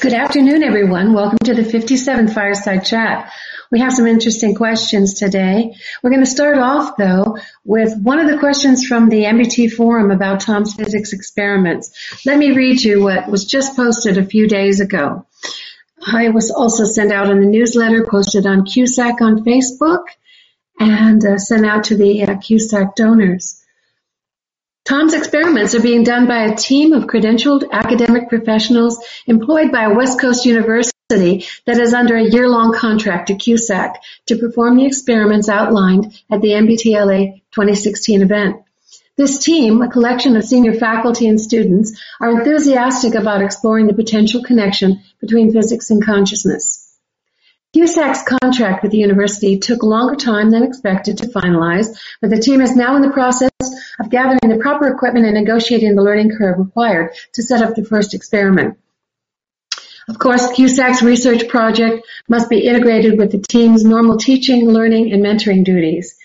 Good afternoon, everyone. Welcome to the 57th Fireside Chat. We have some interesting questions today. We're going to start off, though, with one of the questions from the MBT forum about Tom's physics experiments. Let me read you what was just posted a few days ago. I was also sent out in the newsletter posted on CUSAC on Facebook and uh, sent out to the uh, CUSAC donors. Tom's experiments are being done by a team of credentialed academic professionals employed by a West Coast university that is under a year-long contract to CUSAC to perform the experiments outlined at the MBTLA 2016 event. This team, a collection of senior faculty and students, are enthusiastic about exploring the potential connection between physics and consciousness. CUSAC's contract with the university took longer time than expected to finalize, but the team is now in the process of gathering the proper equipment and negotiating the learning curve required to set up the first experiment. Of course, CUSAC's research project must be integrated with the team's normal teaching, learning, and mentoring duties.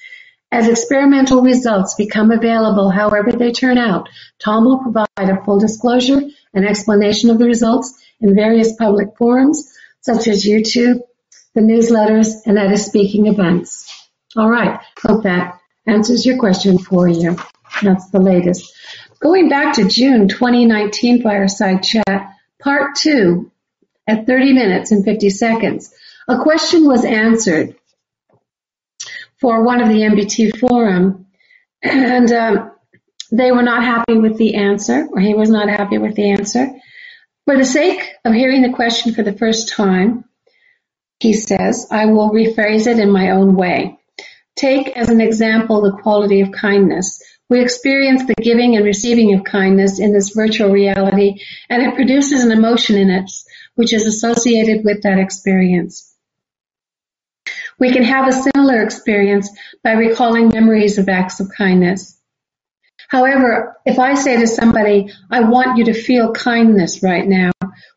As experimental results become available however they turn out, Tom will provide a full disclosure and explanation of the results in various public forums, such as YouTube, the newsletters, and at his speaking events. All right, hope that answers your question for you. That's the latest. Going back to June 2019 Fireside Chat, Part 2, at 30 minutes and 50 seconds, a question was answered for one of the MBT forum, and um, they were not happy with the answer, or he was not happy with the answer. For the sake of hearing the question for the first time, he says, I will rephrase it in my own way. Take as an example the quality of kindness. We experience the giving and receiving of kindness in this virtual reality, and it produces an emotion in us which is associated with that experience. We can have a similar experience by recalling memories of acts of kindness. However, if I say to somebody, I want you to feel kindness right now,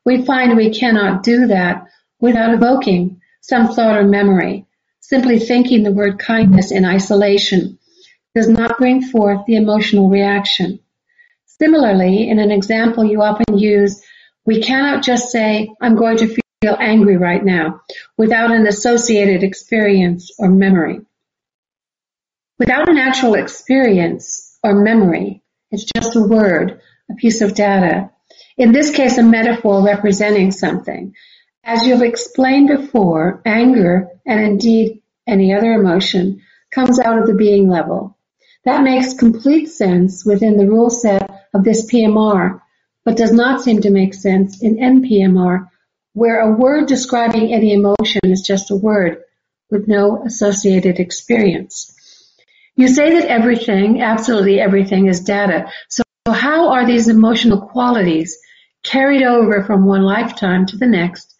we find we cannot do that without evoking some thought or memory. Simply thinking the word kindness in isolation does not bring forth the emotional reaction. Similarly, in an example you often use, we cannot just say, I'm going to feel angry right now, without an associated experience or memory. Without an actual experience or memory, it's just a word, a piece of data. In this case, a metaphor representing something. As you have explained before, anger, and indeed any other emotion, comes out of the being level. That makes complete sense within the rule set of this PMR, but does not seem to make sense in NPMR, where a word describing any emotion is just a word with no associated experience. You say that everything, absolutely everything, is data. So how are these emotional qualities carried over from one lifetime to the next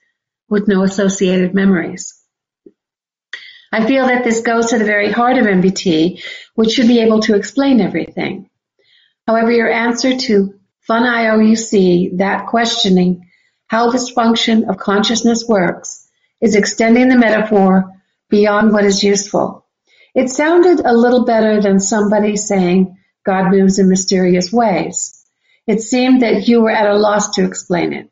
with no associated memories. I feel that this goes to the very heart of MBT, which should be able to explain everything. However, your answer to Fun IOUC, that questioning how this function of consciousness works, is extending the metaphor beyond what is useful. It sounded a little better than somebody saying God moves in mysterious ways. It seemed that you were at a loss to explain it.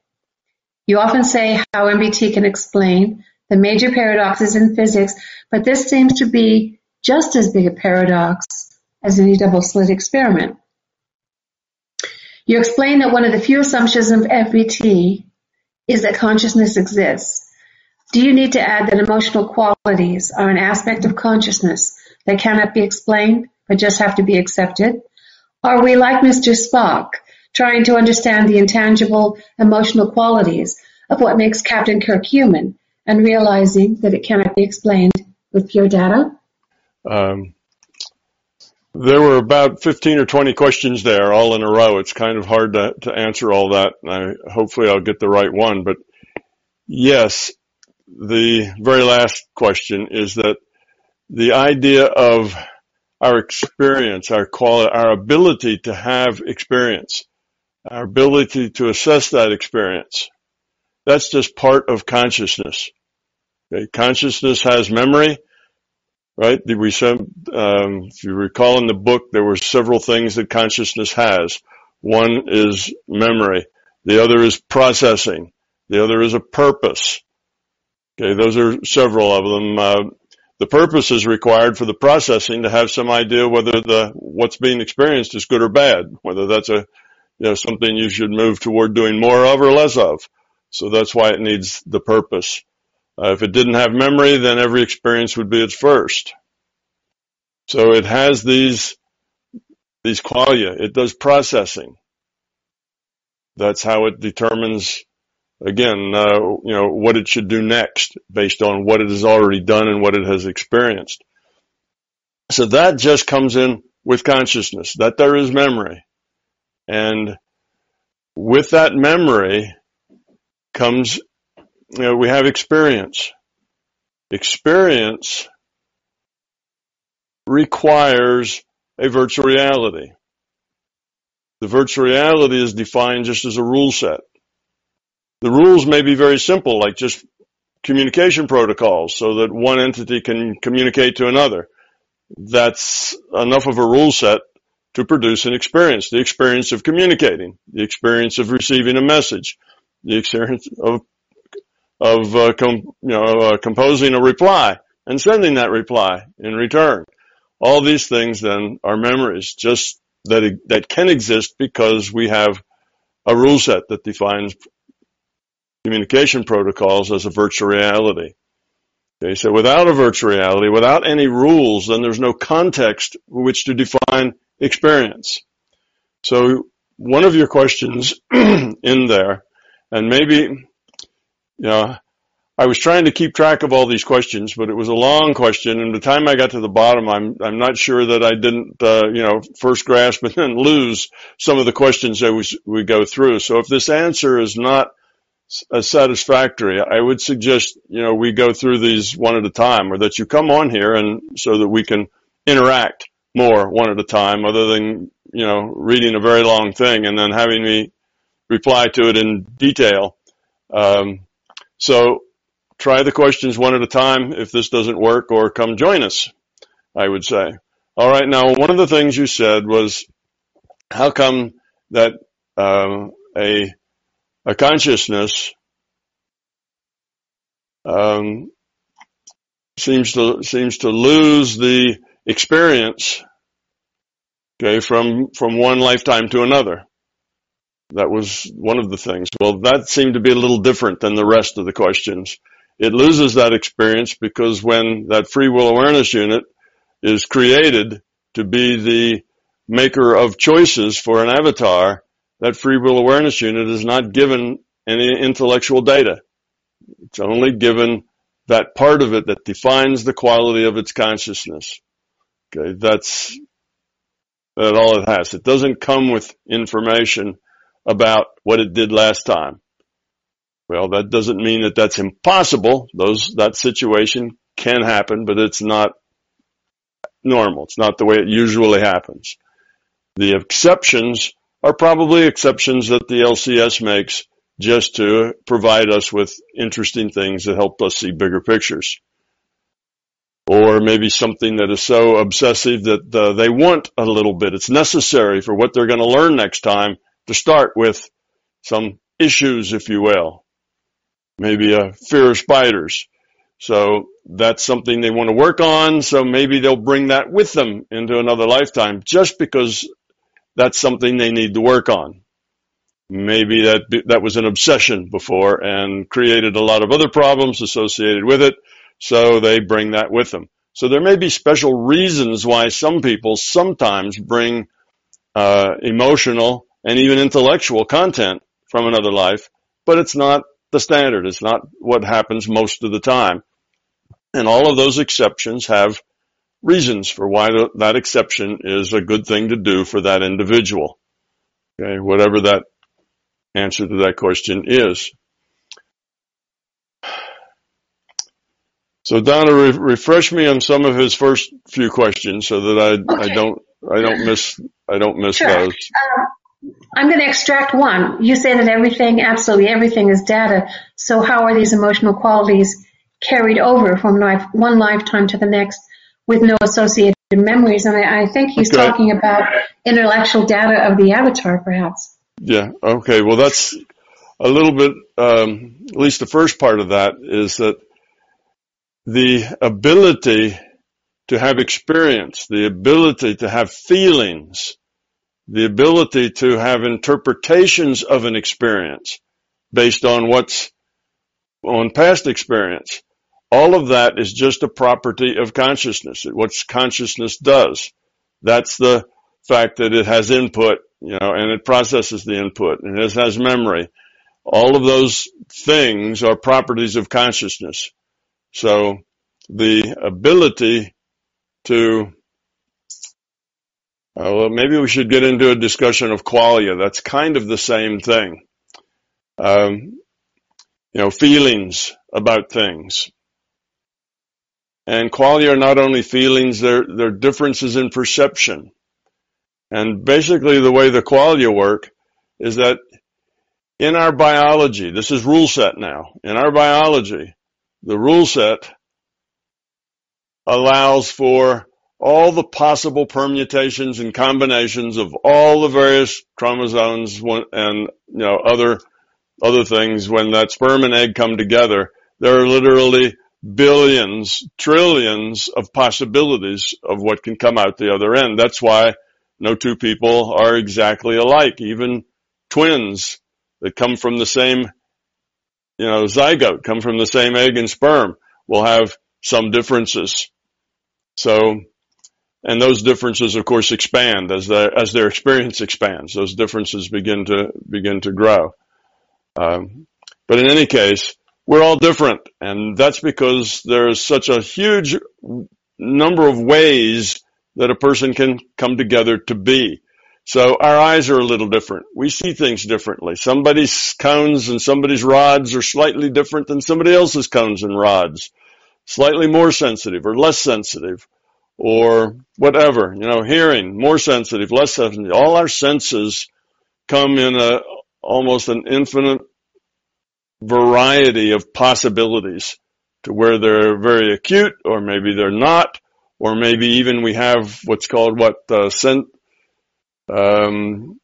You often say how MBT can explain the major paradoxes in physics, but this seems to be just as big a paradox as any double-slit experiment. You explain that one of the few assumptions of MBT is that consciousness exists. Do you need to add that emotional qualities are an aspect of consciousness that cannot be explained but just have to be accepted? Are we like Mr. Spock, trying to understand the intangible emotional qualities of what makes Captain Kirk human, and realizing that it cannot be explained with pure data? Um, there were about 15 or 20 questions there all in a row. It's kind of hard to, to answer all that. I, hopefully I'll get the right one, but yes, the very last question is that the idea of our experience, our quality, our ability to have experience our ability to assess that experience. That's just part of consciousness. Okay? Consciousness has memory, right? We um, if you recall in the book, there were several things that consciousness has. One is memory. The other is processing. The other is a purpose. Okay, those are several of them. Uh, the purpose is required for the processing to have some idea whether the what's being experienced is good or bad, whether that's a you know something you should move toward doing more of or less of. So that's why it needs the purpose. Uh, if it didn't have memory, then every experience would be its first. So it has these these qualia. It does processing. That's how it determines again, uh, you know, what it should do next based on what it has already done and what it has experienced. So that just comes in with consciousness, that there is memory. And with that memory comes, you know, we have experience. Experience requires a virtual reality. The virtual reality is defined just as a rule set. The rules may be very simple, like just communication protocols so that one entity can communicate to another. That's enough of a rule set to produce an experience, the experience of communicating, the experience of receiving a message, the experience of of uh, com, you know uh, composing a reply and sending that reply in return. All these things then are memories, just that that can exist because we have a rule set that defines communication protocols as a virtual reality. Okay, so without a virtual reality, without any rules, then there's no context which to define experience. So one of your questions in there, and maybe, you know, I was trying to keep track of all these questions, but it was a long question, and the time I got to the bottom, I'm I'm not sure that I didn't, uh, you know, first grasp and then lose some of the questions that we we go through. So if this answer is not as satisfactory, I would suggest, you know, we go through these one at a time or that you come on here and so that we can interact more one at a time other than, you know, reading a very long thing and then having me reply to it in detail. Um, so try the questions one at a time if this doesn't work or come join us, I would say. All right. Now, one of the things you said was how come that, um, a a consciousness um, seems to seems to lose the experience okay from from one lifetime to another that was one of the things well that seemed to be a little different than the rest of the questions it loses that experience because when that free will awareness unit is created to be the maker of choices for an avatar that free will awareness unit is not given any intellectual data. It's only given that part of it that defines the quality of its consciousness. Okay, that's that all it has. It doesn't come with information about what it did last time. Well, that doesn't mean that that's impossible. Those that situation can happen, but it's not normal. It's not the way it usually happens. The exceptions are probably exceptions that the LCS makes just to provide us with interesting things that help us see bigger pictures. Or maybe something that is so obsessive that uh, they want a little bit. It's necessary for what they're going to learn next time to start with some issues, if you will. Maybe a fear of spiders. So that's something they want to work on. So maybe they'll bring that with them into another lifetime just because that's something they need to work on. Maybe that that was an obsession before and created a lot of other problems associated with it, so they bring that with them. So there may be special reasons why some people sometimes bring uh, emotional and even intellectual content from another life, but it's not the standard. It's not what happens most of the time. And all of those exceptions have reasons for why that exception is a good thing to do for that individual. Okay, whatever that answer to that question is. So Donna, re- refresh me on some of his first few questions so that I, okay. I don't I don't miss I don't miss sure. those. Um, I'm going to extract one. You say that everything, absolutely everything, is data. So how are these emotional qualities carried over from life, one lifetime to the next? with no associated memories. And I, I think he's okay. talking about intellectual data of the avatar, perhaps. Yeah. Okay. Well, that's a little bit, um, at least the first part of that is that the ability to have experience, the ability to have feelings, the ability to have interpretations of an experience based on what's on past experience. All of that is just a property of consciousness. What consciousness does. That's the fact that it has input, you know, and it processes the input and it has memory. All of those things are properties of consciousness. So the ability to uh, well, maybe we should get into a discussion of qualia. That's kind of the same thing. Um, you know, feelings about things. And qualia are not only feelings, they're, they're differences in perception. And basically the way the qualia work is that in our biology, this is rule set now, in our biology, the rule set allows for all the possible permutations and combinations of all the various chromosomes and you know other other things. When that sperm and egg come together there are literally billions trillions of possibilities of what can come out the other end. That's why no two people are exactly alike. Even twins that come from the same you know zygote come from the same egg and sperm will have some differences so and those differences, of course, expand as their as their experience expands. Those differences begin to begin to grow. Um, but in any case, we're all different, and that's because there's such a huge number of ways that a person can come together to be. So our eyes are a little different. We see things differently. Somebody's cones and somebody's rods are slightly different than somebody else's cones and rods. Slightly more sensitive or less sensitive or whatever, you know, hearing, more sensitive, less sensitive. All our senses come in a almost an infinite variety of possibilities to where they're very acute or maybe they're not or maybe even we have what's called what uh, sen- um,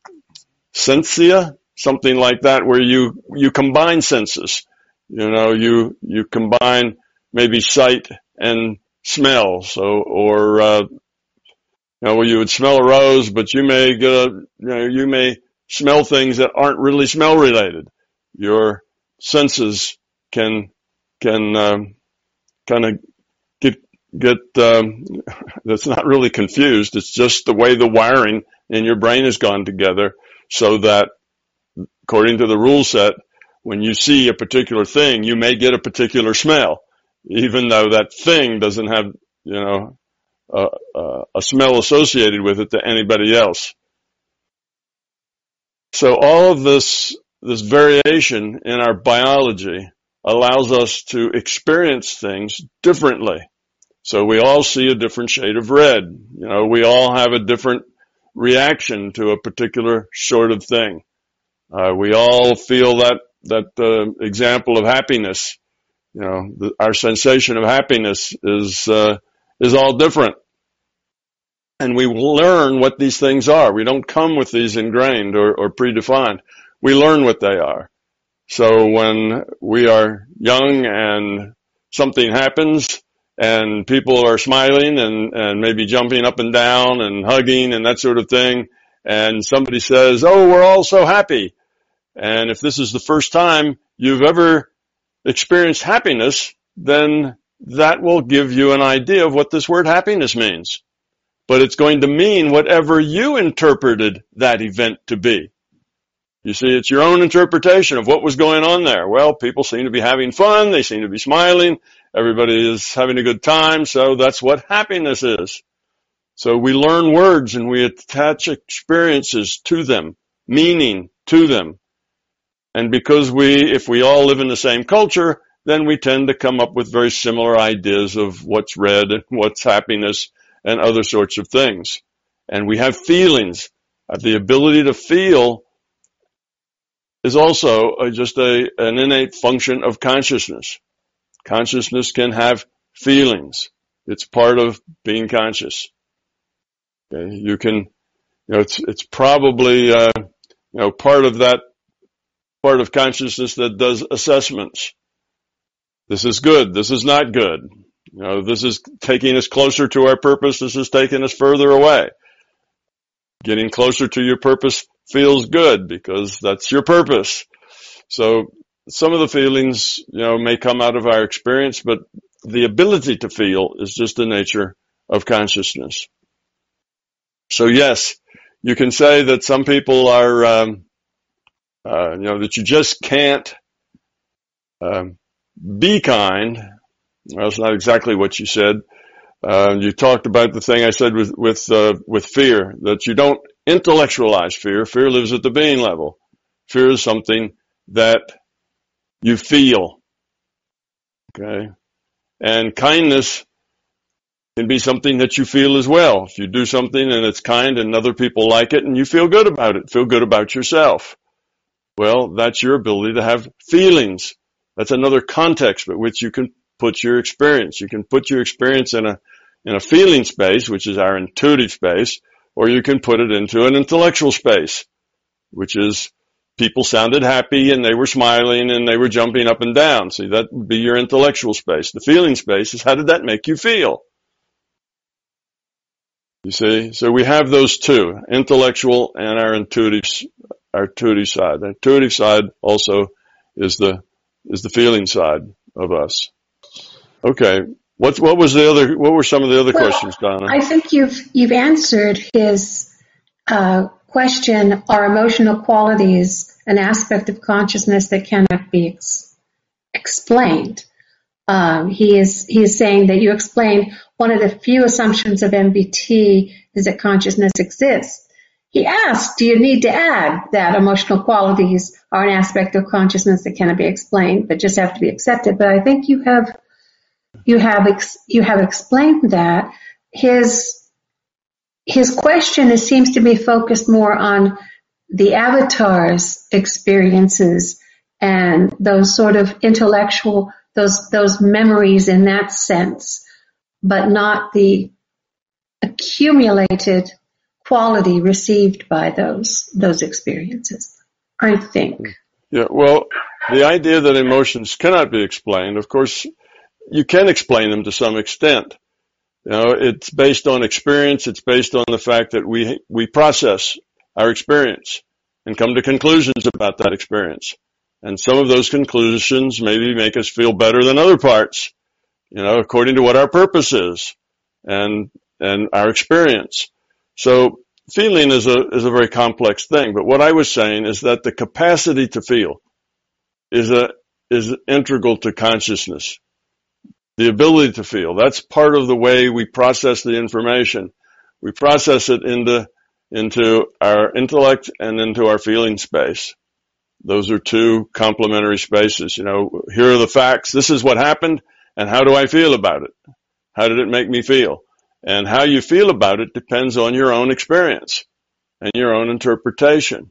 sensia something like that where you you combine senses you know you you combine maybe sight and smell. So, or, uh, you know, well, you would smell a rose, but you may get a, you know, you may smell things that aren't really smell related. Your senses can, can, um, kind of get, get, um, that's not really confused. It's just the way the wiring in your brain has gone together so that according to the rule set, when you see a particular thing, you may get a particular smell even though that thing doesn't have, you know, a, smell associated with it to anybody else. So all of this, this variation in our biology allows us to experience things differently. So we all see a different shade of red. You know, we all have a different reaction to a particular sort of thing. Uh, we all feel that, that uh, example of happiness you know, the, our sensation of happiness is, uh, is all different. And we learn what these things are. We don't come with these ingrained or, or predefined. We learn what they are. So when we are young and something happens and people are smiling and, and maybe jumping up and down and hugging and that sort of thing, and somebody says, oh, we're all so happy. And if this is the first time you've ever experienced happiness, then that will give you an idea of what this word happiness means. But it's going to mean whatever you interpreted that event to be. You see, it's your own interpretation of what was going on there. Well, people seem to be having fun. They seem to be smiling. Everybody is having a good time. So that's what happiness is. So we learn words and we attach experiences to them, meaning to them. And because we, if we all live in the same culture, then we tend to come up with very similar ideas of what's red and what's happiness and other sorts of things. And we have feelings. Uh, the ability to feel is also just a, an innate function of consciousness. Consciousness can have feelings. It's part of being conscious. Okay? You can, you know, it's, it's probably, uh, you know, part of that part of consciousness that does assessments. This is good. This is not good. You know, this is taking us closer to our purpose. This is taking us further away. Getting closer to your purpose feels good because that's your purpose. So some of the feelings, you know, may come out of our experience, but the ability to feel is just the nature of consciousness. So yes, you can say that some people are, um, uh, you know, that you just can't um, be kind. Well, that's not exactly what you said. Uh, you talked about the thing I said with with uh, with fear that you don't intellectualize fear. Fear lives at the being level. Fear is something that you feel. Okay, and kindness can be something that you feel as well. If you do something and it's kind and other people like it and you feel good about it, feel good about yourself. Well, that's your ability to have feelings. That's another context by which you can put your experience. You can put your experience in a, in a feeling space, which is our intuitive space, or you can put it into an intellectual space, which is people sounded happy and they were smiling and they were jumping up and down. See, that would be your intellectual space. The feeling space is how did that make you feel? You see, so we have those two, intellectual and our intuitive, our intuitive side. The intuitive side also is the, is the feeling side of us. Okay. What, what was the other, what were some of the other well, questions, Donna? I think you've, you've answered his, uh, question, are emotional qualities an aspect of consciousness that cannot be ex- explained? Um, he is he is saying that you explained one of the few assumptions of MBT is that consciousness exists. He asked, do you need to add that emotional qualities are an aspect of consciousness that cannot be explained, but just have to be accepted? But I think you have you have ex- you have explained that his his question seems to be focused more on the avatar's experiences and those sort of intellectual those those memories in that sense, but not the accumulated quality received by those those experiences. I think. Yeah, well, the idea that emotions cannot be explained, of course, you can explain them to some extent. You know, it's based on experience. It's based on the fact that we we process our experience and come to conclusions about that experience. And some of those conclusions maybe make us feel better than other parts, you know, according to what our purpose is and, and our experience. So feeling is a, is a very complex thing. But what I was saying is that the capacity to feel is a, is integral to consciousness. The ability to feel. That's part of the way we process the information. We process it into, into our intellect and into our feeling space. Those are two complementary spaces. You know, here are the facts. This is what happened and how do I feel about it? How did it make me feel? And how you feel about it depends on your own experience and your own interpretation.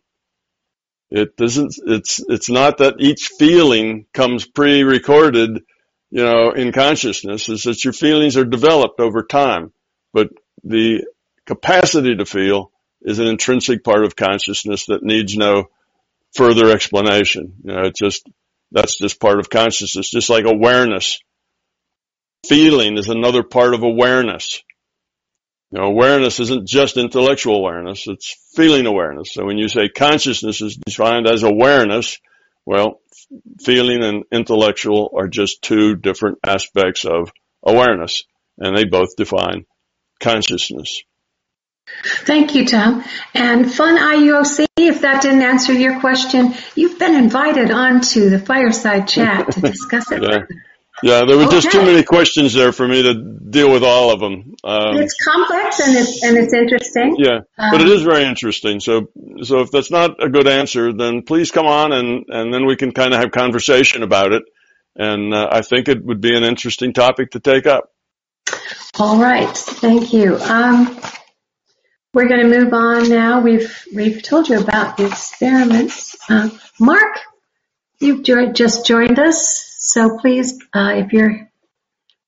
It doesn't, it's, it's not that each feeling comes pre-recorded, you know, in consciousness. is that your feelings are developed over time, but the capacity to feel is an intrinsic part of consciousness that needs no further explanation. You know, it's just, that's just part of consciousness, just like awareness. Feeling is another part of awareness. You know, awareness isn't just intellectual awareness, it's feeling awareness. So when you say consciousness is defined as awareness, well, feeling and intellectual are just two different aspects of awareness, and they both define consciousness. Thank you, Tom. And Fun IUOC, if that didn't answer your question, you've been invited onto the fireside chat to discuss it. yeah. Yeah, there were okay. just too many questions there for me to deal with all of them. Um, it's complex and it's and it's interesting. Yeah, um, but it is very interesting. So, so if that's not a good answer, then please come on and and then we can kind of have conversation about it. And uh, I think it would be an interesting topic to take up. All right, thank you. Um, we're going to move on now. We've we've told you about the experiments. Uh, Mark, you've jo- just joined us, so please, uh, if you're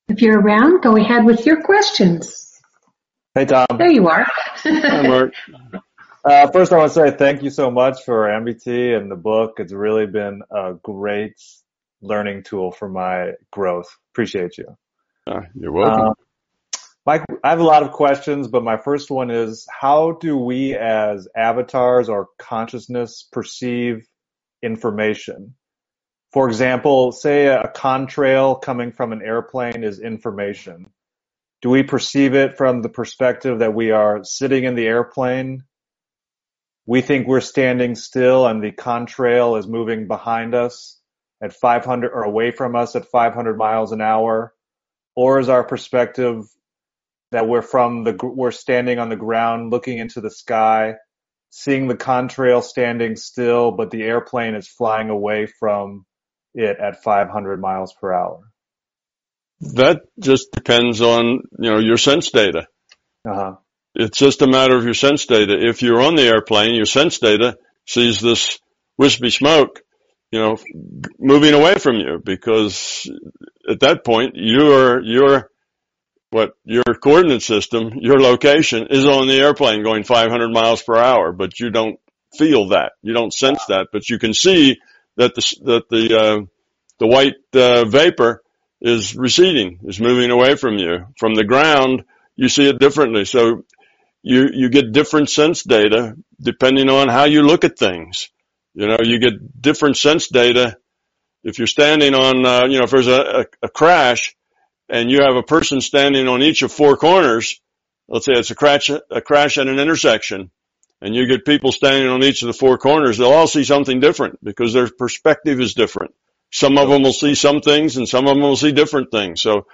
if you're around, go ahead with your questions. Hey Tom. There you are. Hi Mark. Uh, first, I want to say thank you so much for MBT and the book. It's really been a great learning tool for my growth. Appreciate you. Uh, you're welcome. Uh, Mike, I have a lot of questions, but my first one is how do we as avatars or consciousness perceive information? For example, say a contrail coming from an airplane is information. Do we perceive it from the perspective that we are sitting in the airplane? We think we're standing still and the contrail is moving behind us at 500 or away from us at 500 miles an hour? Or is our perspective that we're from the we're standing on the ground looking into the sky, seeing the contrail standing still, but the airplane is flying away from it at 500 miles per hour? That just depends on you know your sense data. Uh-huh. It's just a matter of your sense data. If you're on the airplane, your sense data sees this wispy smoke, you know, moving away from you because at that point you're you're what your coordinate system, your location is on the airplane going 500 miles per hour, but you don't feel that. You don't sense that, but you can see that the, that the, uh, the white, uh, vapor is receding, is moving away from you. From the ground, you see it differently. So you, you get different sense data depending on how you look at things. You know, you get different sense data. If you're standing on, uh, you know, if there's a, a, a crash, and you have a person standing on each of four corners, let's say it's a crash, a crash at an intersection, and you get people standing on each of the four corners, they'll all see something different because their perspective is different. Some of them will see some things and some of them will see different things. So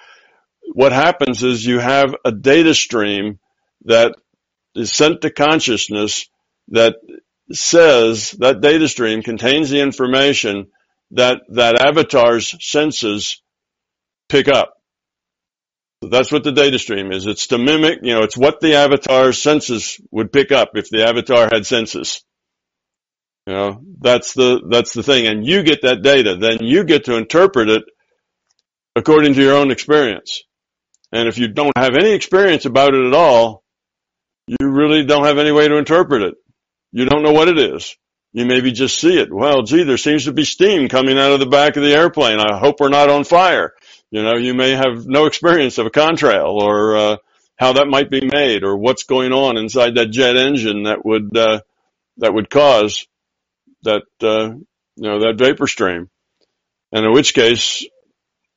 what happens is you have a data stream that is sent to consciousness that says that data stream contains the information that that avatar's senses pick up. That's what the data stream is. It's to mimic, you know, it's what the avatar's senses would pick up if the avatar had senses. You know, that's the, that's the thing. And you get that data. Then you get to interpret it according to your own experience. And if you don't have any experience about it at all, you really don't have any way to interpret it. You don't know what it is. You maybe just see it. Well, gee, there seems to be steam coming out of the back of the airplane. I hope we're not on fire. You know, you may have no experience of a contrail or uh, how that might be made or what's going on inside that jet engine that would uh, that would cause that uh, you know that vapor stream. And in which case,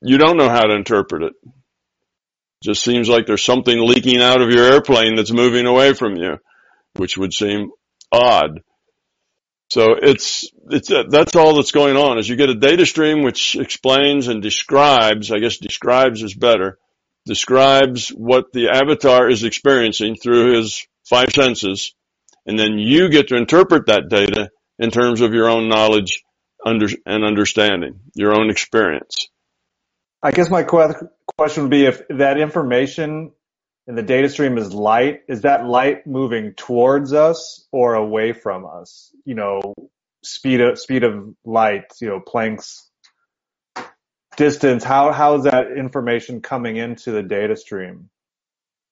you don't know how to interpret it. Just seems like there's something leaking out of your airplane that's moving away from you, which would seem odd. So it's, it's, uh, that's all that's going on is you get a data stream which explains and describes, I guess describes is better, describes what the avatar is experiencing through his five senses. And then you get to interpret that data in terms of your own knowledge under, and understanding, your own experience. I guess my question would be if that information and the data stream is light, is that light moving towards us or away from us? You know, speed of speed of light, you know, Planck's distance. How how is that information coming into the data stream?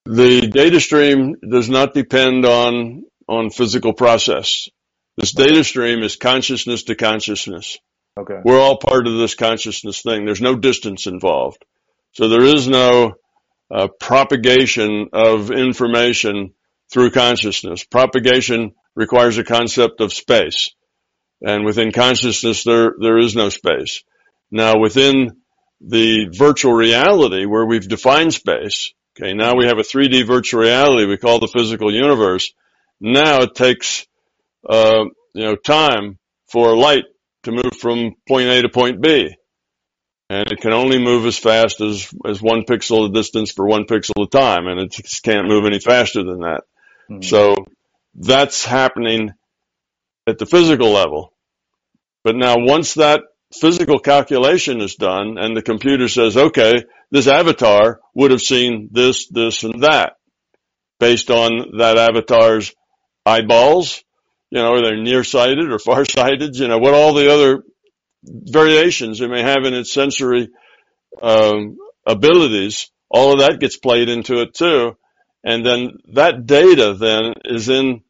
The data stream does not depend on on physical process. This data stream is consciousness to consciousness. Okay. We're all part of this consciousness thing. There's no distance involved. So there is no uh, propagation of information through consciousness. Propagation requires a concept of space. And within consciousness, there, there is no space. Now within the virtual reality where we've defined space, okay, now we have a 3D virtual reality we call the physical universe. Now it takes, uh, you know, time for light to move from point A to point B and it can only move as fast as, as one pixel of distance for one pixel of time, and it just can't move any faster than that. Mm-hmm. So that's happening at the physical level. But now once that physical calculation is done and the computer says, okay, this avatar would have seen this, this, and that based on that avatar's eyeballs, you know, are they nearsighted or farsighted, you know, what all the other variations it may have in its sensory um, abilities, all of that gets played into it too. And then that data then is in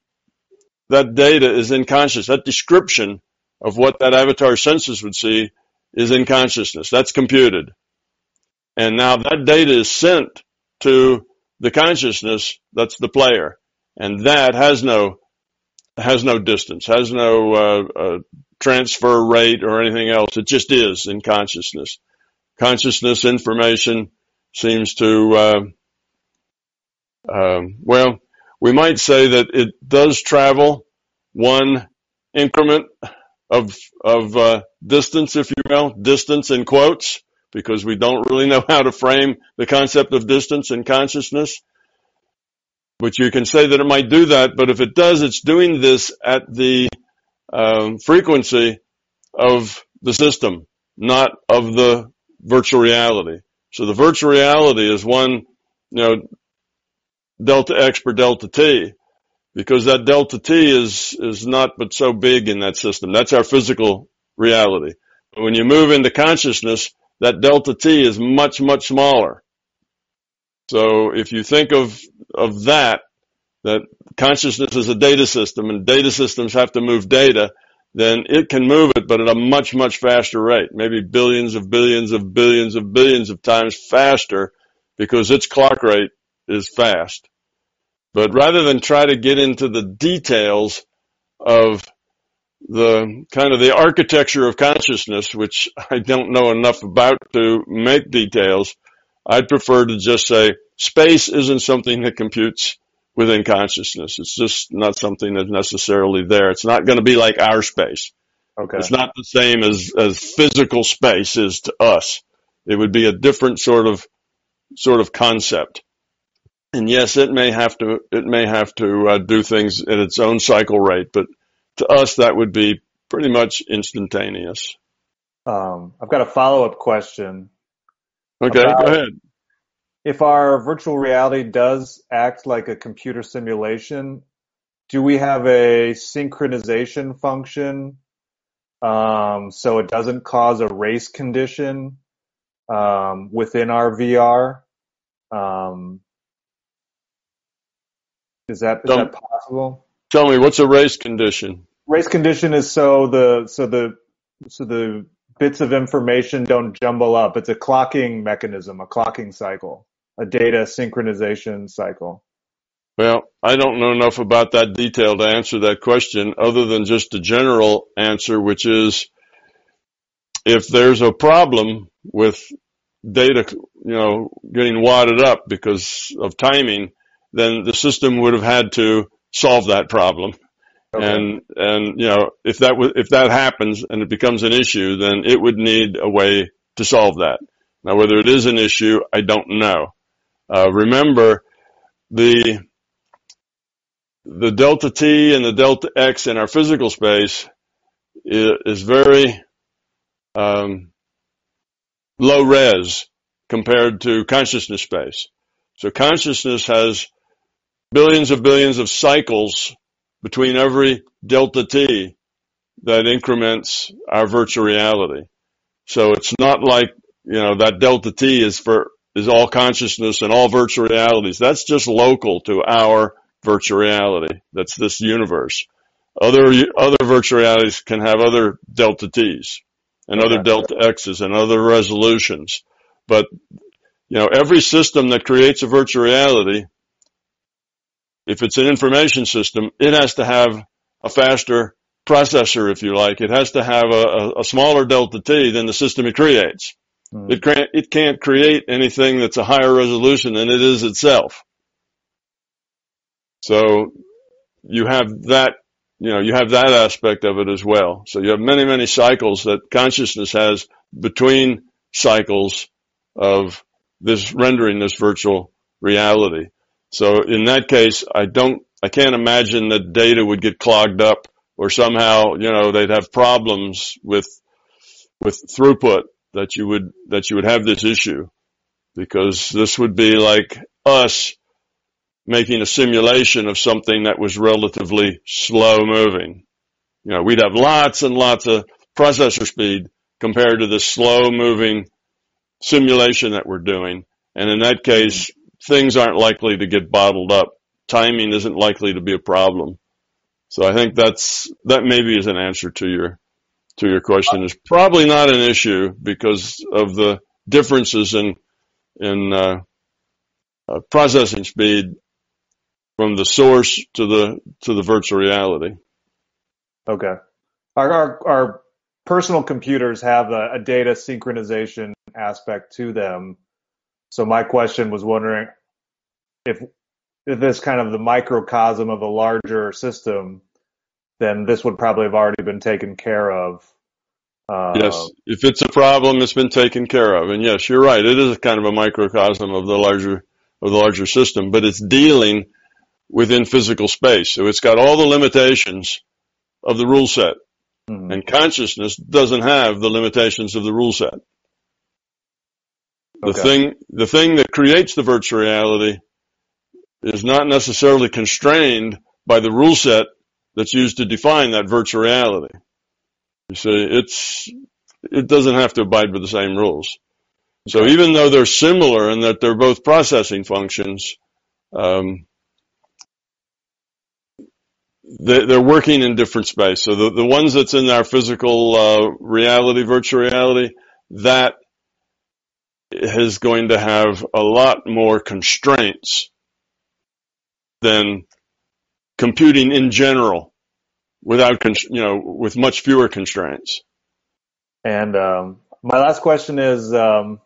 that data is in consciousness. That description of what that avatar senses would see is in consciousness. That's computed. And now that data is sent to the consciousness that's the player. And that has no, has no distance, has no uh, uh, transfer rate or anything else. It just is in consciousness. Consciousness information seems to, uh, um, well, we might say that it does travel one increment of of uh, distance, if you will, distance in quotes, because we don't really know how to frame the concept of distance in consciousness. But you can say that it might do that, but if it does, it's doing this at the um, frequency of the system, not of the virtual reality. So the virtual reality is one, you know, delta X per delta T because that delta T is, is not but so big in that system. That's our physical reality. But when you move into consciousness, that delta T is much, much smaller. So if you think of, of that, that consciousness is a data system and data systems have to move data, then it can move it, but at a much, much faster rate, maybe billions of billions of billions of billions of times faster because its clock rate is fast. But rather than try to get into the details of the kind of the architecture of consciousness, which I don't know enough about to make details, I'd prefer to just say space isn't something that computes within consciousness. It's just not something that's necessarily there. It's not going to be like our space. Okay. It's not the same as, as physical space is to us. It would be a different sort of, sort of concept and yes, it may have to it may have to uh, do things at its own cycle rate, but to us that would be pretty much instantaneous. Um, I've got a follow up question. Okay, go ahead. If our virtual reality does act like a computer simulation, do we have a synchronization function um, so it doesn't cause a race condition um, within our VR? Um, is that is that possible? Tell me, what's a race condition? Race condition is so the so the so the bits of information don't jumble up. It's a clocking mechanism, a clocking cycle, a data synchronization cycle. Well, I don't know enough about that detail to answer that question other than just a general answer, which is if there's a problem with data, you know, getting wadded up because of timing, then the system would have had to solve that problem. Okay. And, and, you know, if that was, if that happens and it becomes an issue, then it would need a way to solve that. Now, whether it is an issue, I don't know. Uh, remember the, the delta T and the delta X in our physical space is, is very, um, low res compared to consciousness space. So consciousness has billions of billions of cycles between every delta t that increments our virtual reality. So it's not like, you know, that delta t is for, is all consciousness and all virtual realities. That's just local to our virtual reality. That's this universe. Other, other virtual realities can have other delta t's and other delta x's and other resolutions. But, you know, every system that creates a virtual reality if it's an information system, it has to have a faster processor, if you like. It has to have a, a smaller delta T than the system it creates. Mm. It can't, it can't create anything that's a higher resolution than it is itself. So you have that, you know, you have that aspect of it as well. So you have many, many cycles that consciousness has between cycles of this rendering this virtual reality. So in that case, I don't, I can't imagine that data would get clogged up or somehow, you know, they'd have problems with, with throughput that you would, that you would have this issue because this would be like us making a simulation of something that was relatively slow moving. You know, we'd have lots and lots of processor speed compared to the slow moving simulation that we're doing. And in that case, things aren't likely to get bottled up. Timing isn't likely to be a problem. So I think that's that maybe is an answer to your to your question. It's probably not an issue because of the differences in in uh, uh, processing speed from the source to the to the virtual reality. Okay. Our our, our personal computers have a, a data synchronization aspect to them. So my question was wondering if if this kind of the microcosm of a larger system, then this would probably have already been taken care of. Uh, yes, if it's a problem, it's been taken care of. And yes, you're right. It is kind of a microcosm of the larger of the larger system, but it's dealing within physical space. So it's got all the limitations of the rule set. Mm-hmm. And consciousness doesn't have the limitations of the rule set. The okay. thing, the thing that creates the virtual reality is not necessarily constrained by the rule set that's used to define that virtual reality. You see, it's, it doesn't have to abide by the same rules. So even though they're similar in that they're both processing functions, um, they, are working in different space. So the, the ones that's in our physical uh, reality, virtual reality, that is going to have a lot more constraints than computing in general without, you know, with much fewer constraints. And um, my last question is, um,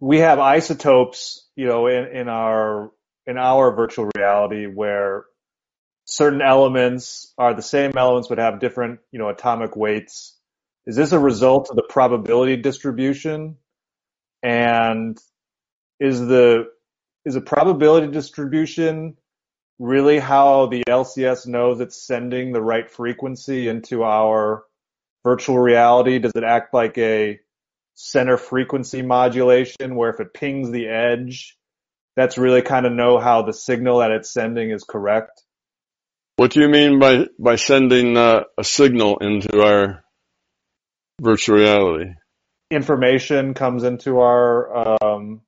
we have isotopes, you know, in, in our in our virtual reality where certain elements are the same elements but have different, you know, atomic weights. Is this a result of the probability distribution? And is the is a probability distribution really how the LCS knows it's sending the right frequency into our virtual reality? Does it act like a center frequency modulation where if it pings the edge, that's really kind of know how the signal that it's sending is correct? What do you mean by, by sending uh, a signal into our virtual reality? Information comes into our um,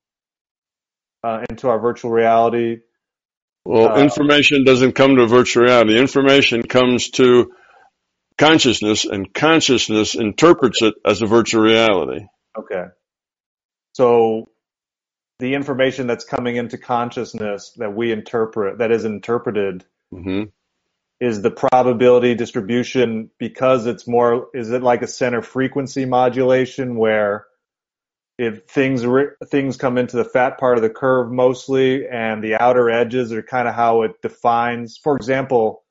uh, into our virtual reality. Well, uh, information doesn't come to virtual reality. Information comes to consciousness, and consciousness interprets it as a virtual reality. Okay. So the information that's coming into consciousness that we interpret, that is interpreted, mm-hmm. Is the probability distribution because it's more, is it like a center frequency modulation where if things things come into the fat part of the curve mostly, and the outer edges are kind of how it defines. For example,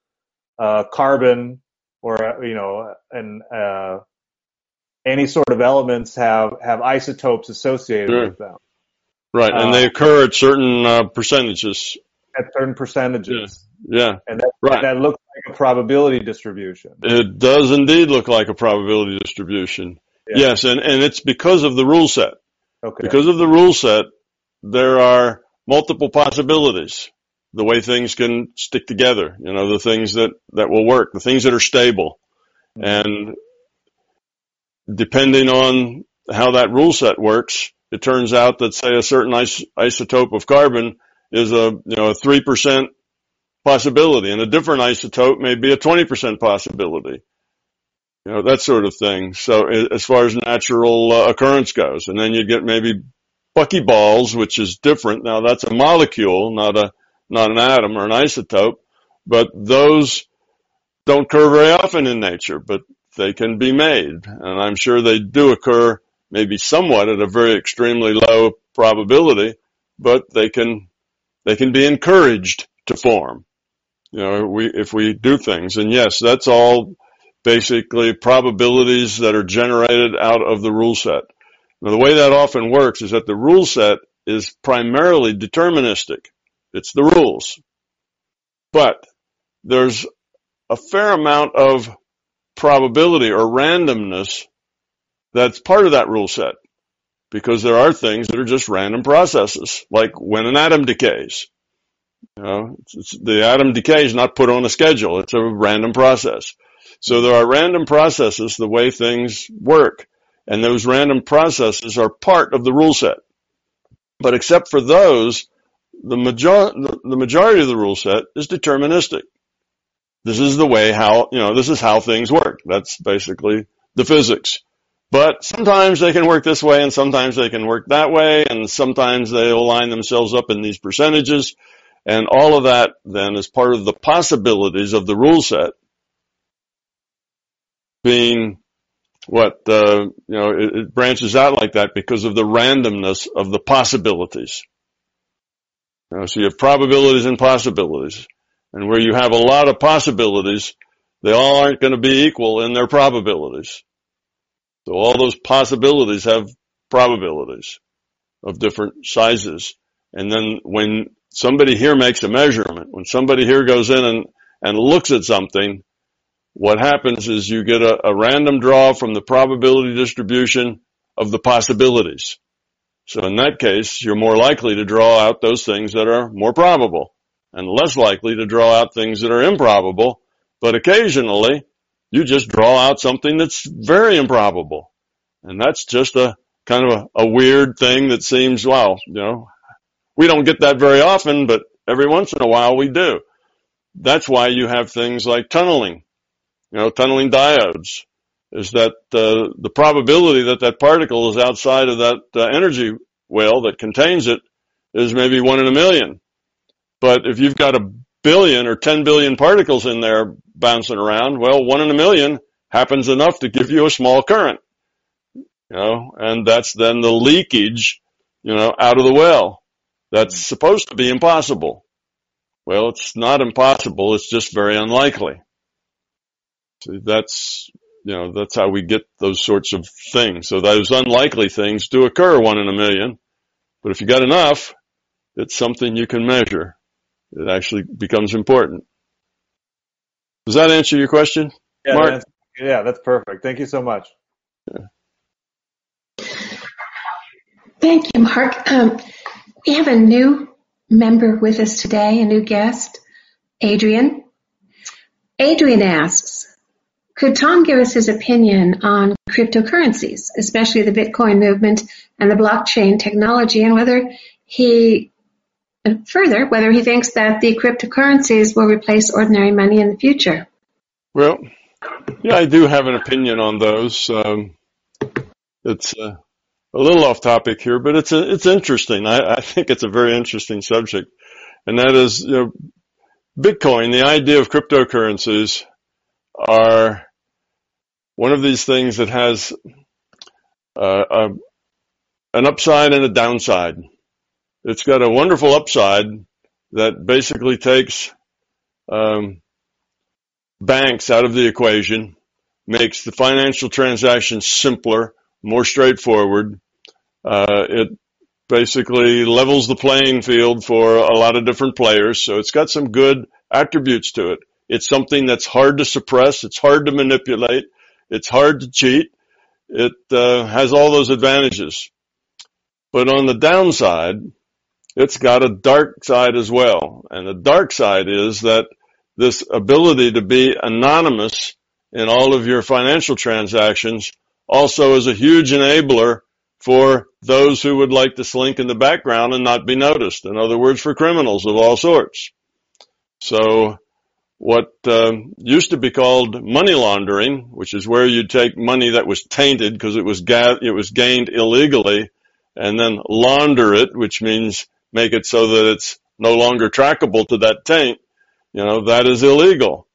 uh, carbon or you know, and uh, any sort of elements have have isotopes associated sure. with them. Right, and uh, they occur at certain uh, percentages. At certain percentages. Yeah. Yeah. And that, right. that looks like a probability distribution. It does indeed look like a probability distribution. Yeah. Yes, and, and it's because of the rule set. Okay. Because of the rule set, there are multiple possibilities. The way things can stick together, you know, the things that, that will work, the things that are stable. Mm-hmm. And depending on how that rule set works, it turns out that say a certain is- isotope of carbon is a, you know, a 3% possibility and a different isotope may be a 20% possibility. You know, that sort of thing. So as far as natural uh, occurrence goes, and then you get maybe buckyballs, which is different. Now that's a molecule, not a, not an atom or an isotope, but those don't occur very often in nature, but they can be made. And I'm sure they do occur maybe somewhat at a very extremely low probability, but they can, they can be encouraged to form. You know, we, if we do things and yes, that's all basically probabilities that are generated out of the rule set. Now the way that often works is that the rule set is primarily deterministic. It's the rules. But there's a fair amount of probability or randomness that's part of that rule set because there are things that are just random processes, like when an atom decays. You know, it's, it's, the atom decay is not put on a schedule. It's a random process. So there are random processes the way things work. And those random processes are part of the rule set. But except for those, the, major- the majority of the rule set is deterministic. this is the way how, you know, this is how things work. That's basically the physics. But sometimes they can work this way and sometimes they can work that way and sometimes they align themselves up in these percentages and all of that then is part of the possibilities of the rule set being what, uh, you know, it, it branches out like that because of the randomness of the possibilities. You know, so you have probabilities and possibilities. And where you have a lot of possibilities, they all aren't going to be equal in their probabilities. So all those possibilities have probabilities of different sizes. And then when somebody here makes a measurement, when somebody here goes in and, and looks at something, what happens is you get a, a random draw from the probability distribution of the possibilities. So in that case, you're more likely to draw out those things that are more probable and less likely to draw out things that are improbable. But occasionally you just draw out something that's very improbable. And that's just a kind of a, a weird thing that seems, wow, you know, we don't get that very often, but every once in a while we do. That's why you have things like tunneling, you know, tunneling diodes is that uh, the probability that that particle is outside of that uh, energy well that contains it is maybe one in a million. But if you've got a billion or 10 billion particles in there bouncing around, well, one in a million happens enough to give you a small current, you know, and that's then the leakage, you know, out of the well. That's supposed to be impossible. Well, it's not impossible. It's just very unlikely. See, that's you know, that's how we get those sorts of things. So those unlikely things do occur one in a million. But if you got enough, it's something you can measure. It actually becomes important. Does that answer your question, yeah, Mark? That's, yeah, that's perfect. Thank you so much. Yeah. Thank you, Mark. Um, we have a new member with us today, a new guest, Adrian. Adrian asks, could Tom give us his opinion on cryptocurrencies, especially the Bitcoin movement and the blockchain technology, and whether he, further, whether he thinks that the cryptocurrencies will replace ordinary money in the future? Well, yeah, I do have an opinion on those. Um, it's uh, a little off topic here, but it's a, it's interesting. I, I think it's a very interesting subject, and that is you know, Bitcoin. The idea of cryptocurrencies are one of these things that has uh, a, an upside and a downside. It's got a wonderful upside that basically takes um, banks out of the equation, makes the financial transactions simpler, more straightforward. Uh, it basically levels the playing field for a lot of different players. So it's got some good attributes to it. It's something that's hard to suppress. It's hard to manipulate. It's hard to cheat. It uh, has all those advantages. But on the downside, it's got a dark side as well. And the dark side is that this ability to be anonymous in all of your financial transactions also is a huge enabler for those who would like to slink in the background and not be noticed. In other words, for criminals of all sorts. So what uh, used to be called money laundering, which is where you take money that was tainted because it was ga- it was gained illegally, and then launder it, which means make it so that it's no longer trackable to that taint. You know that is illegal.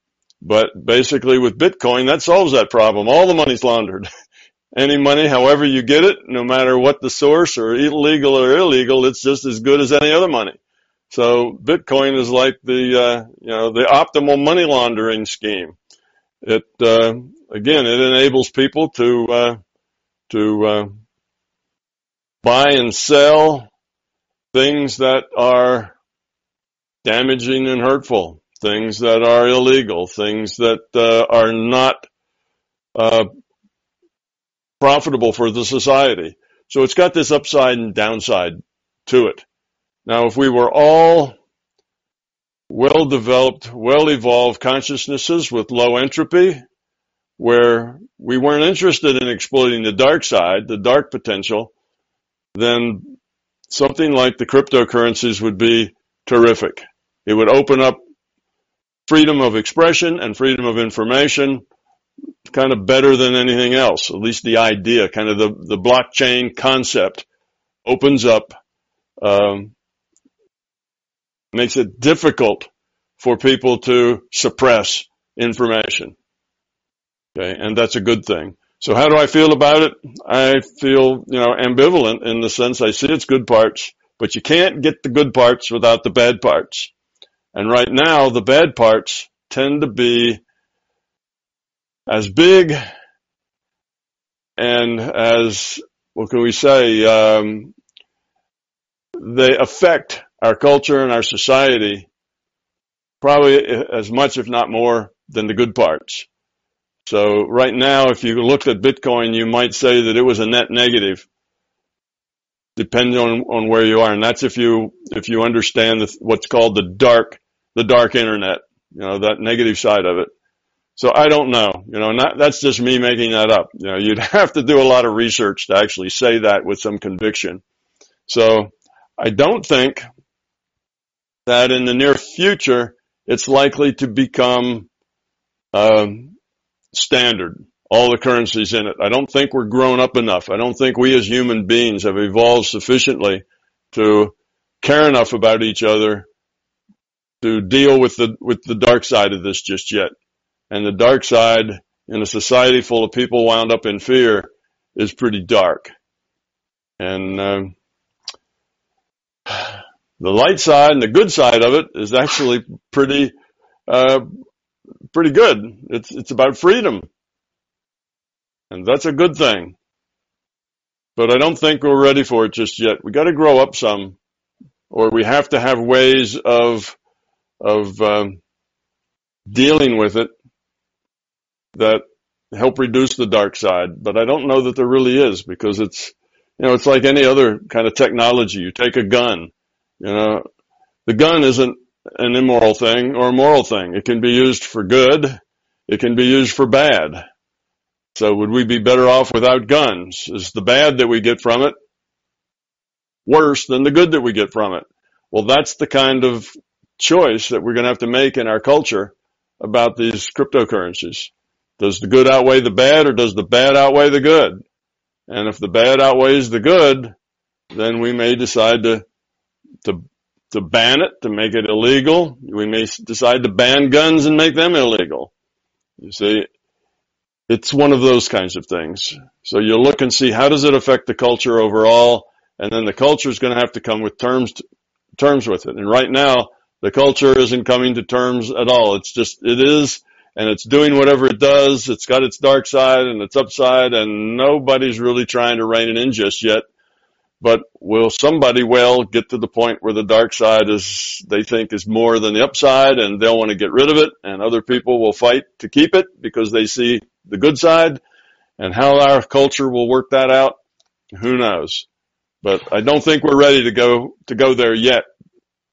But basically, with Bitcoin, that solves that problem. All the money's laundered. Any money, however you get it, no matter what the source or illegal or illegal, it's just as good as any other money. So Bitcoin is like the uh, you know the optimal money laundering scheme. It uh, again it enables people to uh, to uh, buy and sell things that are damaging and hurtful, things that are illegal, things that uh, are not uh, profitable for the society. So it's got this upside and downside to it. Now, if we were all well developed, well evolved consciousnesses with low entropy, where we weren't interested in exploiting the dark side, the dark potential, then something like the cryptocurrencies would be terrific. It would open up freedom of expression and freedom of information kind of better than anything else. At least the idea, kind of the, the blockchain concept opens up, um, makes it difficult for people to suppress information. Okay. And that's a good thing. So how do I feel about it? I feel, you know, ambivalent in the sense I see its good parts, but you can't get the good parts without the bad parts. And right now, the bad parts tend to be as big and as, what can we say, um, they affect our culture and our society probably as much, if not more, than the good parts. So right now, if you looked at Bitcoin, you might say that it was a net negative, depending on, on where you are. And that's if you, if you understand what's called the dark, the dark internet, you know, that negative side of it. So I don't know, you know, not, that's just me making that up. You know, you'd have to do a lot of research to actually say that with some conviction. So I don't think that in the near future, it's likely to become, um, standard, all the currencies in it. I don't think we're grown up enough. I don't think we as human beings have evolved sufficiently to care enough about each other to deal with the, with the dark side of this just yet. And the dark side in a society full of people wound up in fear is pretty dark. And, um, the light side and the good side of it is actually pretty, uh, pretty good. It's, it's about freedom. And that's a good thing. But I don't think we're ready for it just yet. We got to grow up some, or we have to have ways of, of, um, dealing with it that help reduce the dark side. But I don't know that there really is because it's, you know, it's like any other kind of technology. You take a gun, you know, the gun isn't an immoral thing or a moral thing. It can be used for good. It can be used for bad. So would we be better off without guns? Is the bad that we get from it worse than the good that we get from it? Well, that's the kind of choice that we're going to have to make in our culture about these cryptocurrencies. Does the good outweigh the bad or does the bad outweigh the good? And if the bad outweighs the good, then we may decide to, to to ban it, to make it illegal. We may decide to ban guns and make them illegal. You see, it's one of those kinds of things. So you look and see how does it affect the culture overall, and then the culture is going to have to come with terms to, terms with it. And right now, the culture isn't coming to terms at all. It's just it is, and it's doing whatever it does. It's got its dark side and its upside, and nobody's really trying to rein it in just yet. But will somebody well get to the point where the dark side is, they think is more than the upside and they'll want to get rid of it and other people will fight to keep it because they see the good side and how our culture will work that out. Who knows? But I don't think we're ready to go, to go there yet.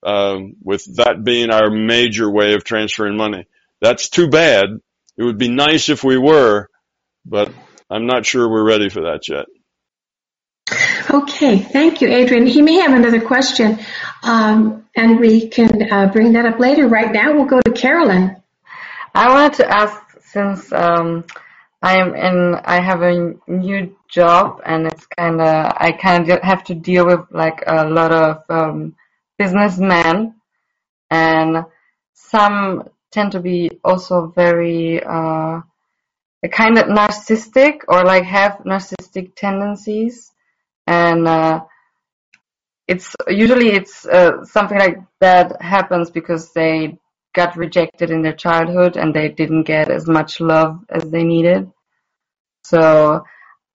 Um, with that being our major way of transferring money. That's too bad. It would be nice if we were, but I'm not sure we're ready for that yet. Okay, thank you, Adrian. He may have another question, um, and we can uh, bring that up later. Right now, we'll go to Carolyn. I wanted to ask, since um, I am in, I have a new job, and it's kind of, I kind of have to deal with like a lot of um, businessmen, and some tend to be also very uh, kind of narcissistic or like have narcissistic tendencies and uh, it's usually it's uh, something like that happens because they got rejected in their childhood and they didn't get as much love as they needed. So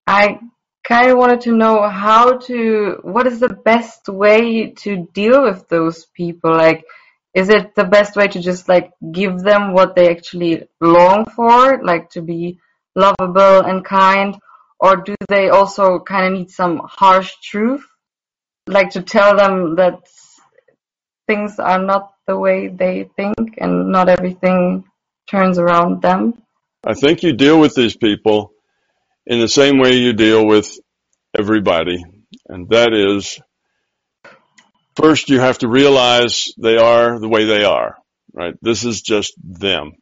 I kind of wanted to know how to, what is the best way to deal with those people? Like, is it the best way to just like give them what they actually long for, like to be lovable and kind, or do they also kind of need some harsh truth, like to tell them that things are not the way they think and not everything turns around them? I think you deal with these people in the same way you deal with everybody, and that is first you have to realize they are the way they are. right? This is just them.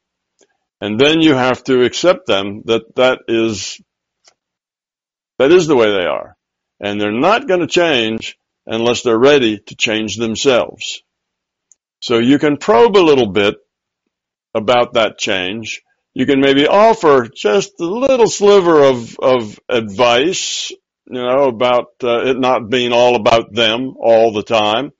And then you have to accept them that that is, that is the way they are. And they're not going to change unless they're ready to change themselves. So you can probe a little bit about that change. You can maybe offer just a little sliver of, of advice, you know, about uh, it not being all about them all the time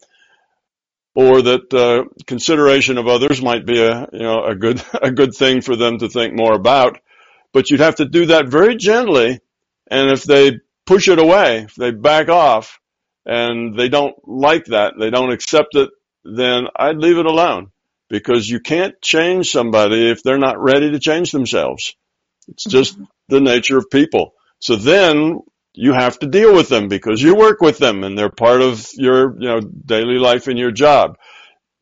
or that uh, consideration of others might be a you know a good a good thing for them to think more about. But you'd have to do that very gently, and if they push it away, if they back off, and they don't like that, they don't accept it, then I'd leave it alone because you can't change somebody if they're not ready to change themselves. It's just the nature of people. So then you have to deal with them because you work with them and they're part of your, you know, daily life and your job.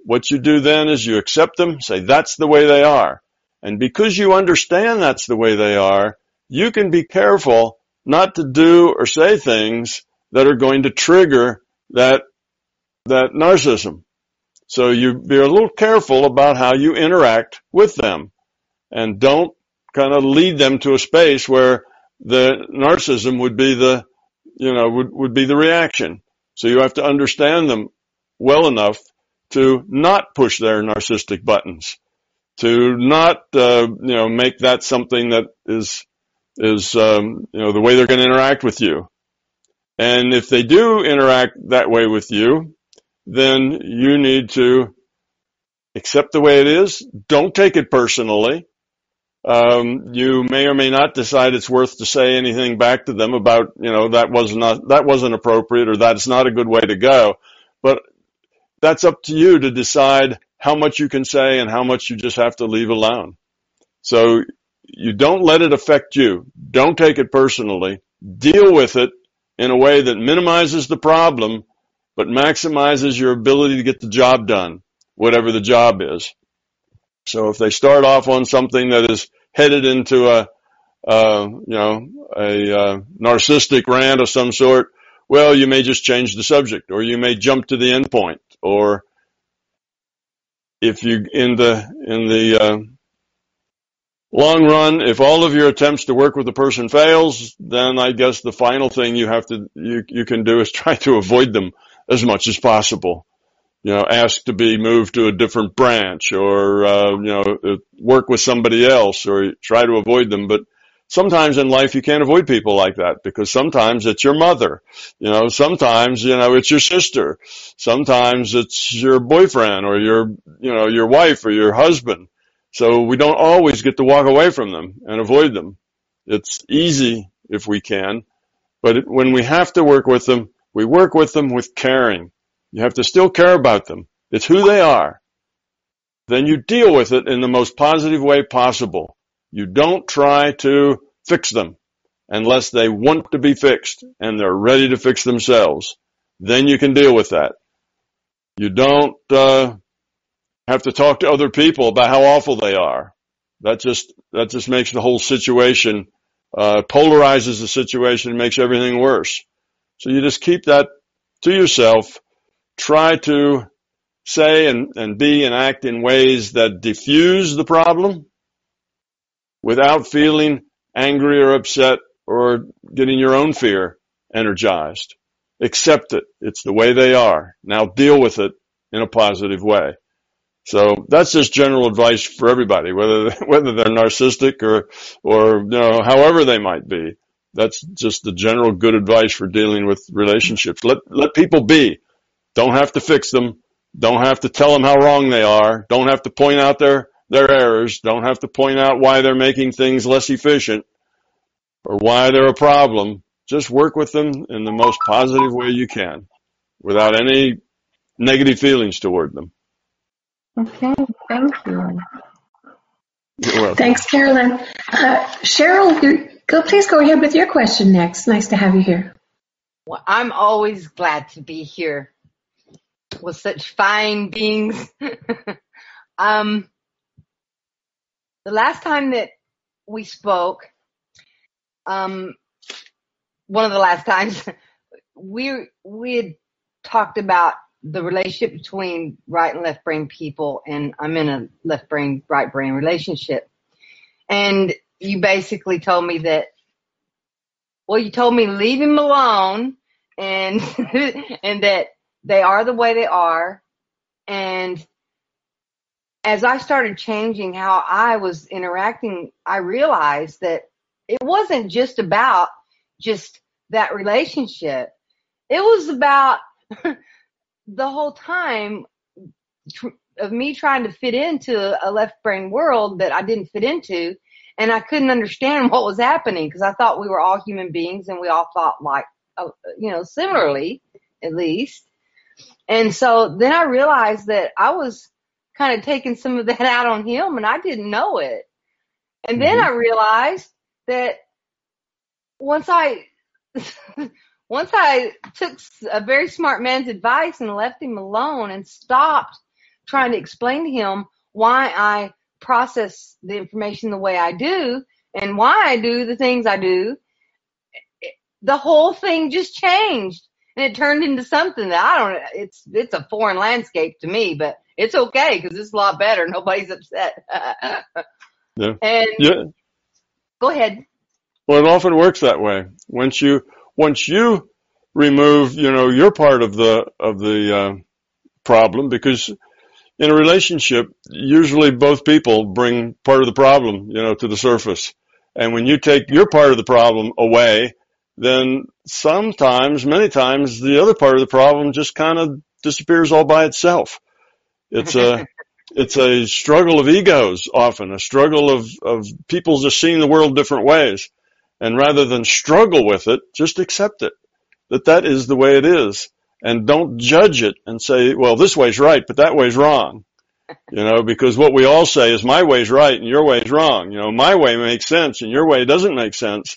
What you do then is you accept them, say that's the way they are. And because you understand that's the way they are, you can be careful not to do or say things that are going to trigger that, that narcissism. So you be a little careful about how you interact with them and don't kind of lead them to a space where the narcissism would be the, you know, would, would be the reaction. So you have to understand them well enough to not push their narcissistic buttons, to not, uh, you know, make that something that is, is, um, you know, the way they're going to interact with you. And if they do interact that way with you, then you need to accept the way it is. Don't take it personally um, you may or may not decide it's worth to say anything back to them about, you know, that was not, that wasn't appropriate or that's not a good way to go. But that's up to you to decide how much you can say and how much you just have to leave alone. So you don't let it affect you. Don't take it personally. Deal with it in a way that minimizes the problem, but maximizes your ability to get the job done, whatever the job is. So if they start off on something that is headed into a, uh, you know, a uh, narcissistic rant of some sort, well, you may just change the subject, or you may jump to the end point, or if you in the in the uh, long run, if all of your attempts to work with the person fails, then I guess the final thing you have to you you can do is try to avoid them as much as possible you know, ask to be moved to a different branch or, uh, you know, uh, work with somebody else or try to avoid them. But sometimes in life you can't avoid people like that because sometimes it's your mother, you know, sometimes, you know, it's your sister. Sometimes it's your boyfriend or your, you know, your wife or your husband. So we don't always get to walk away from them and avoid them. It's easy if we can, but when we have to work with them, we work with them with caring you have to still care about them. It's who they are. Then you deal with it in the most positive way possible. You don't try to fix them unless they want to be fixed and they're ready to fix themselves. Then you can deal with that. You don't uh, have to talk to other people about how awful they are. That just that just makes the whole situation uh, polarizes the situation and makes everything worse. So you just keep that to yourself try to say and, and be and act in ways that diffuse the problem without feeling angry or upset or getting your own fear energized. Accept it. It's the way they are. Now deal with it in a positive way. So that's just general advice for everybody, whether whether they're narcissistic or or you know however they might be. That's just the general good advice for dealing with relationships. Let let people be. Don't have to fix them. Don't have to tell them how wrong they are. Don't have to point out their, their errors. Don't have to point out why they're making things less efficient or why they're a problem. Just work with them in the most positive way you can without any negative feelings toward them. Okay, thank you. Thanks, Carolyn. Uh, Cheryl, go, please go ahead with your question next. Nice to have you here. Well, I'm always glad to be here with such fine beings. um, the last time that we spoke, um, one of the last times, we we had talked about the relationship between right and left brain people, and I'm in a left brain, right brain relationship. And you basically told me that, well, you told me leave him alone and, and that they are the way they are. And as I started changing how I was interacting, I realized that it wasn't just about just that relationship. It was about the whole time of me trying to fit into a left brain world that I didn't fit into. And I couldn't understand what was happening because I thought we were all human beings and we all thought like, uh, you know, similarly, at least. And so then I realized that I was kind of taking some of that out on him and I didn't know it. And then mm-hmm. I realized that once I once I took a very smart man's advice and left him alone and stopped trying to explain to him why I process the information the way I do and why I do the things I do, the whole thing just changed and it turned into something that I don't, it's, it's a foreign landscape to me, but it's okay because it's a lot better. Nobody's upset. yeah. And yeah. go ahead. Well, it often works that way. Once you, once you remove, you know, your part of the, of the, uh, problem because in a relationship, usually both people bring part of the problem, you know, to the surface. And when you take your part of the problem away, then sometimes, many times, the other part of the problem just kind of disappears all by itself. It's a, it's a struggle of egos often, a struggle of, of people just seeing the world different ways. And rather than struggle with it, just accept it. That that is the way it is. And don't judge it and say, well, this way's right, but that way's wrong. You know, because what we all say is my way's right and your way's wrong. You know, my way makes sense and your way doesn't make sense.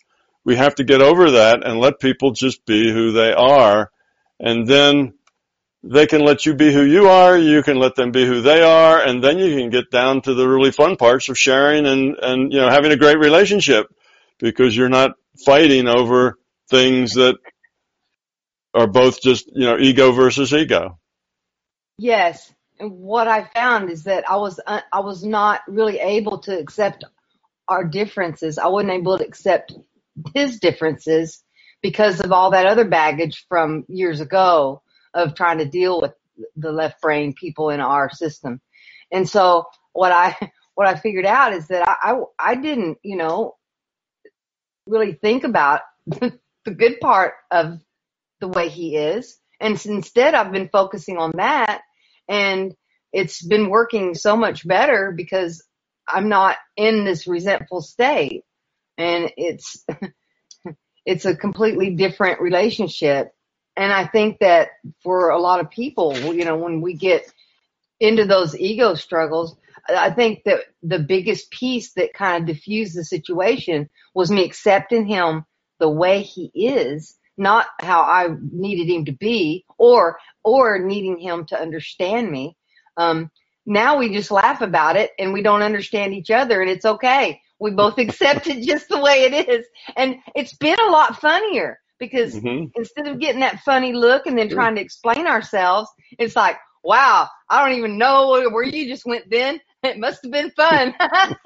We have to get over that and let people just be who they are. And then they can let you be who you are. You can let them be who they are. And then you can get down to the really fun parts of sharing and, and, you know, having a great relationship because you're not fighting over things that are both just, you know, ego versus ego. Yes. And what I found is that I was, uh, I was not really able to accept our differences. I wasn't able to accept his differences because of all that other baggage from years ago of trying to deal with the left brain people in our system. And so what I, what I figured out is that I, I, I didn't, you know, really think about the good part of the way he is. And instead I've been focusing on that and it's been working so much better because I'm not in this resentful state and it's, it's a completely different relationship. And I think that for a lot of people, you know, when we get into those ego struggles, I think that the biggest piece that kind of diffused the situation was me accepting him the way he is, not how I needed him to be or, or needing him to understand me. Um, now we just laugh about it and we don't understand each other and it's okay. We both accept it just the way it is. And it's been a lot funnier because mm-hmm. instead of getting that funny look and then trying to explain ourselves, it's like, wow, I don't even know where you just went then. It must have been fun.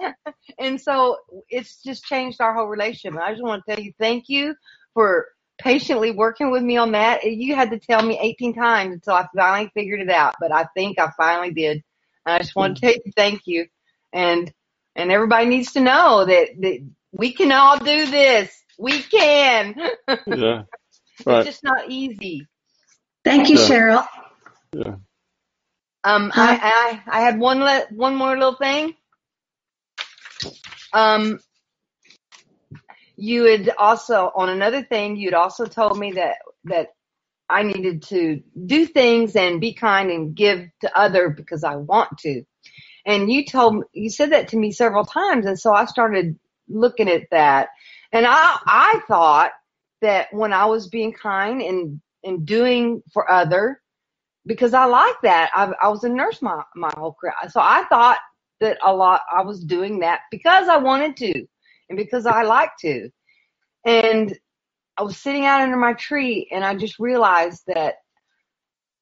and so it's just changed our whole relationship. I just want to tell you thank you for patiently working with me on that. You had to tell me 18 times until I finally figured it out, but I think I finally did. And I just want to tell you thank you. And, and everybody needs to know that, that we can all do this. We can. Yeah. Right. it's just not easy. Thank you, Cheryl. Yeah. Um, I, I, I had one le- one more little thing. Um, you had also on another thing you'd also told me that that I needed to do things and be kind and give to other because I want to. And you told you said that to me several times and so I started looking at that. And I I thought that when I was being kind and and doing for other because I like that. I, I was a nurse my, my whole career. So I thought that a lot, I was doing that because I wanted to and because I like to. And I was sitting out under my tree and I just realized that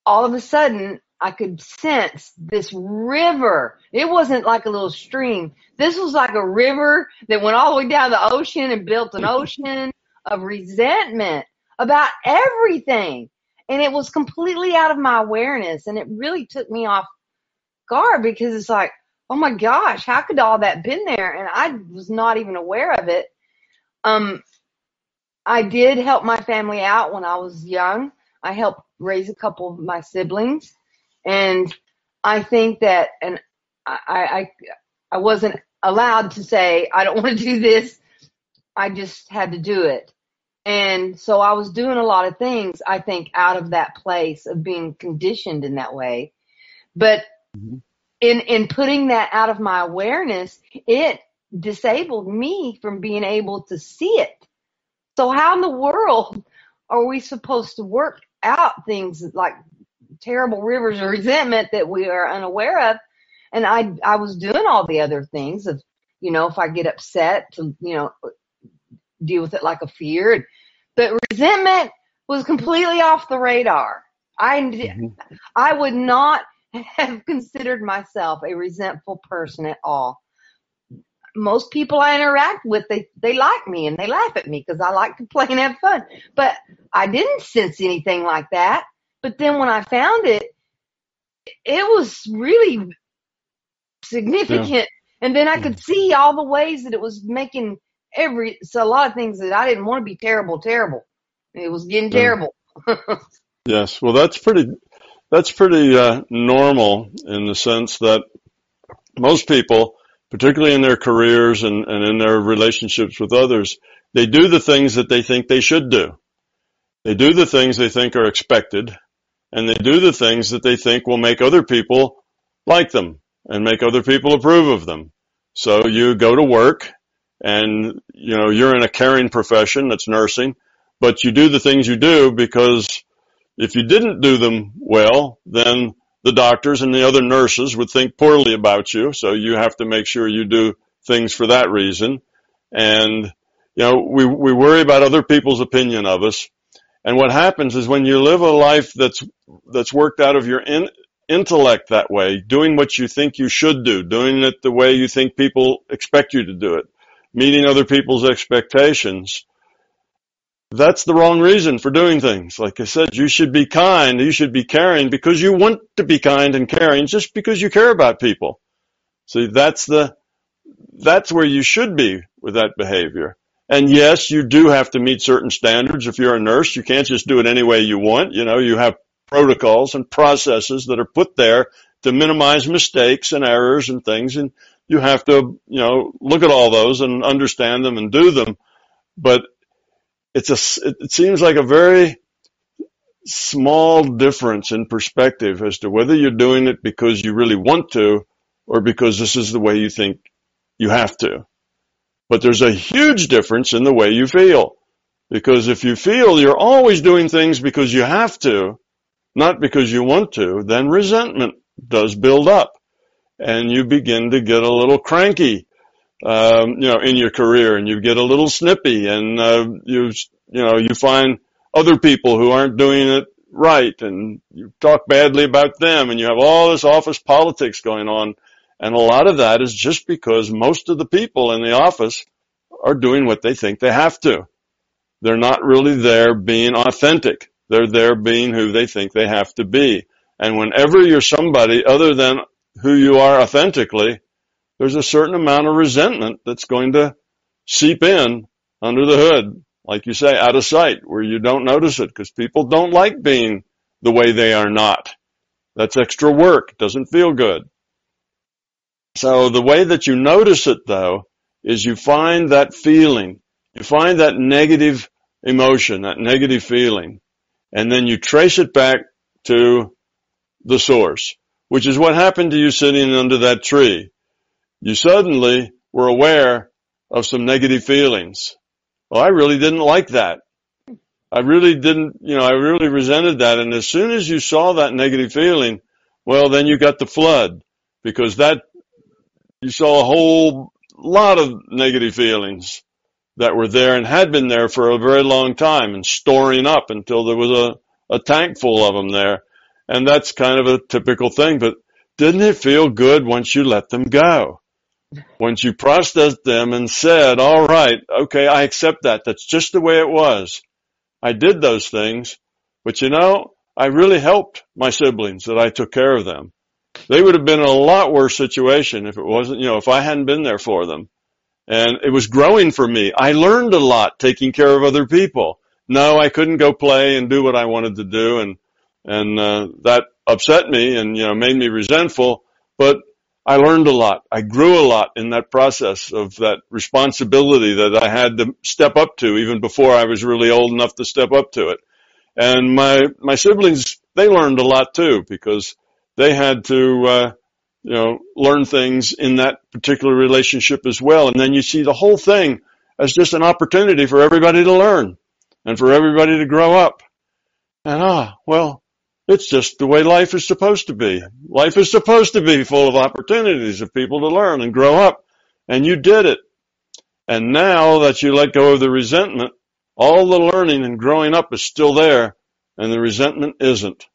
all of a sudden I could sense this river. It wasn't like a little stream. This was like a river that went all the way down the ocean and built an ocean of resentment about everything. And it was completely out of my awareness and it really took me off guard because it's like, oh my gosh, how could all that been there? And I was not even aware of it. Um, I did help my family out when I was young. I helped raise a couple of my siblings, and I think that, and I, I, I wasn't allowed to say I don't want to do this. I just had to do it, and so I was doing a lot of things. I think out of that place of being conditioned in that way, but mm-hmm. in in putting that out of my awareness, it disabled me from being able to see it. So how in the world are we supposed to work out things like terrible rivers of resentment that we are unaware of. And I, I was doing all the other things of, you know, if I get upset to, you know, deal with it like a fear. But resentment was completely off the radar. I, mm-hmm. I would not have considered myself a resentful person at all. Most people I interact with, they, they like me and they laugh at me because I like to play and have fun. But I didn't sense anything like that. But then when I found it, it was really significant. Yeah. And then I could see all the ways that it was making every, so a lot of things that I didn't want to be terrible, terrible. It was getting yeah. terrible. yes. Well, that's pretty, that's pretty uh, normal in the sense that most people, particularly in their careers and, and in their relationships with others, they do the things that they think they should do. They do the things they think are expected and they do the things that they think will make other people like them and make other people approve of them. So you go to work and, you know, you're in a caring profession that's nursing, but you do the things you do because if you didn't do them well, then the doctors and the other nurses would think poorly about you. So you have to make sure you do things for that reason. And, you know, we, we worry about other people's opinion of us. And what happens is when you live a life that's, that's worked out of your in, intellect that way, doing what you think you should do, doing it the way you think people expect you to do it, meeting other people's expectations, that's the wrong reason for doing things. Like I said, you should be kind, you should be caring because you want to be kind and caring just because you care about people. See, that's the, that's where you should be with that behavior. And yes, you do have to meet certain standards. If you're a nurse, you can't just do it any way you want. You know, you have protocols and processes that are put there to minimize mistakes and errors and things. And you have to, you know, look at all those and understand them and do them. But it's a, it seems like a very small difference in perspective as to whether you're doing it because you really want to or because this is the way you think you have to. But there's a huge difference in the way you feel. Because if you feel you're always doing things because you have to, not because you want to, then resentment does build up. And you begin to get a little cranky, um, you know, in your career. And you get a little snippy. And, uh, you, you know, you find other people who aren't doing it right. And you talk badly about them. And you have all this office politics going on and a lot of that is just because most of the people in the office are doing what they think they have to. They're not really there being authentic. They're there being who they think they have to be. And whenever you're somebody other than who you are authentically, there's a certain amount of resentment that's going to seep in under the hood, like you say, out of sight, where you don't notice it because people don't like being the way they are not. That's extra work. Doesn't feel good. So the way that you notice it though is you find that feeling, you find that negative emotion, that negative feeling, and then you trace it back to the source, which is what happened to you sitting under that tree. You suddenly were aware of some negative feelings. Well, I really didn't like that. I really didn't, you know, I really resented that. And as soon as you saw that negative feeling, well, then you got the flood because that you saw a whole lot of negative feelings that were there and had been there for a very long time and storing up until there was a, a tank full of them there. And that's kind of a typical thing, but didn't it feel good once you let them go? Once you processed them and said, all right, okay, I accept that. That's just the way it was. I did those things, but you know, I really helped my siblings that I took care of them. They would have been in a lot worse situation if it wasn't, you know, if I hadn't been there for them. And it was growing for me. I learned a lot taking care of other people. No, I couldn't go play and do what I wanted to do and, and, uh, that upset me and, you know, made me resentful, but I learned a lot. I grew a lot in that process of that responsibility that I had to step up to even before I was really old enough to step up to it. And my, my siblings, they learned a lot too because they had to, uh, you know, learn things in that particular relationship as well. And then you see the whole thing as just an opportunity for everybody to learn and for everybody to grow up. And ah, well, it's just the way life is supposed to be. Life is supposed to be full of opportunities of people to learn and grow up. And you did it. And now that you let go of the resentment, all the learning and growing up is still there and the resentment isn't.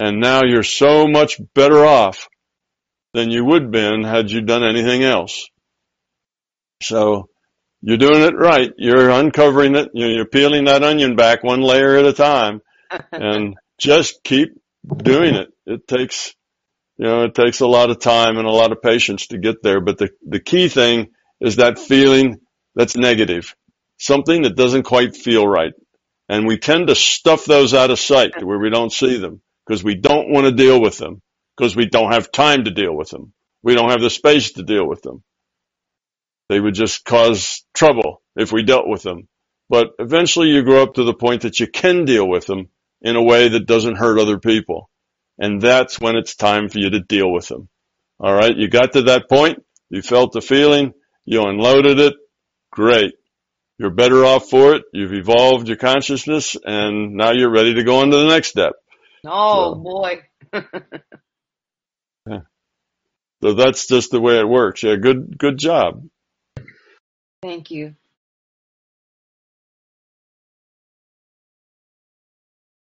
And now you're so much better off than you would been had you done anything else. So you're doing it right. You're uncovering it. You're peeling that onion back one layer at a time and just keep doing it. It takes, you know, it takes a lot of time and a lot of patience to get there. But the, the key thing is that feeling that's negative something that doesn't quite feel right. And we tend to stuff those out of sight where we don't see them because we don't want to deal with them because we don't have time to deal with them. We don't have the space to deal with them. They would just cause trouble if we dealt with them. But eventually you grow up to the point that you can deal with them in a way that doesn't hurt other people. And that's when it's time for you to deal with them. All right. You got to that point. You felt the feeling. You unloaded it. Great you're better off for it. You've evolved your consciousness and now you're ready to go on to the next step. Oh so, boy. yeah. So that's just the way it works. Yeah, good good job. Thank you.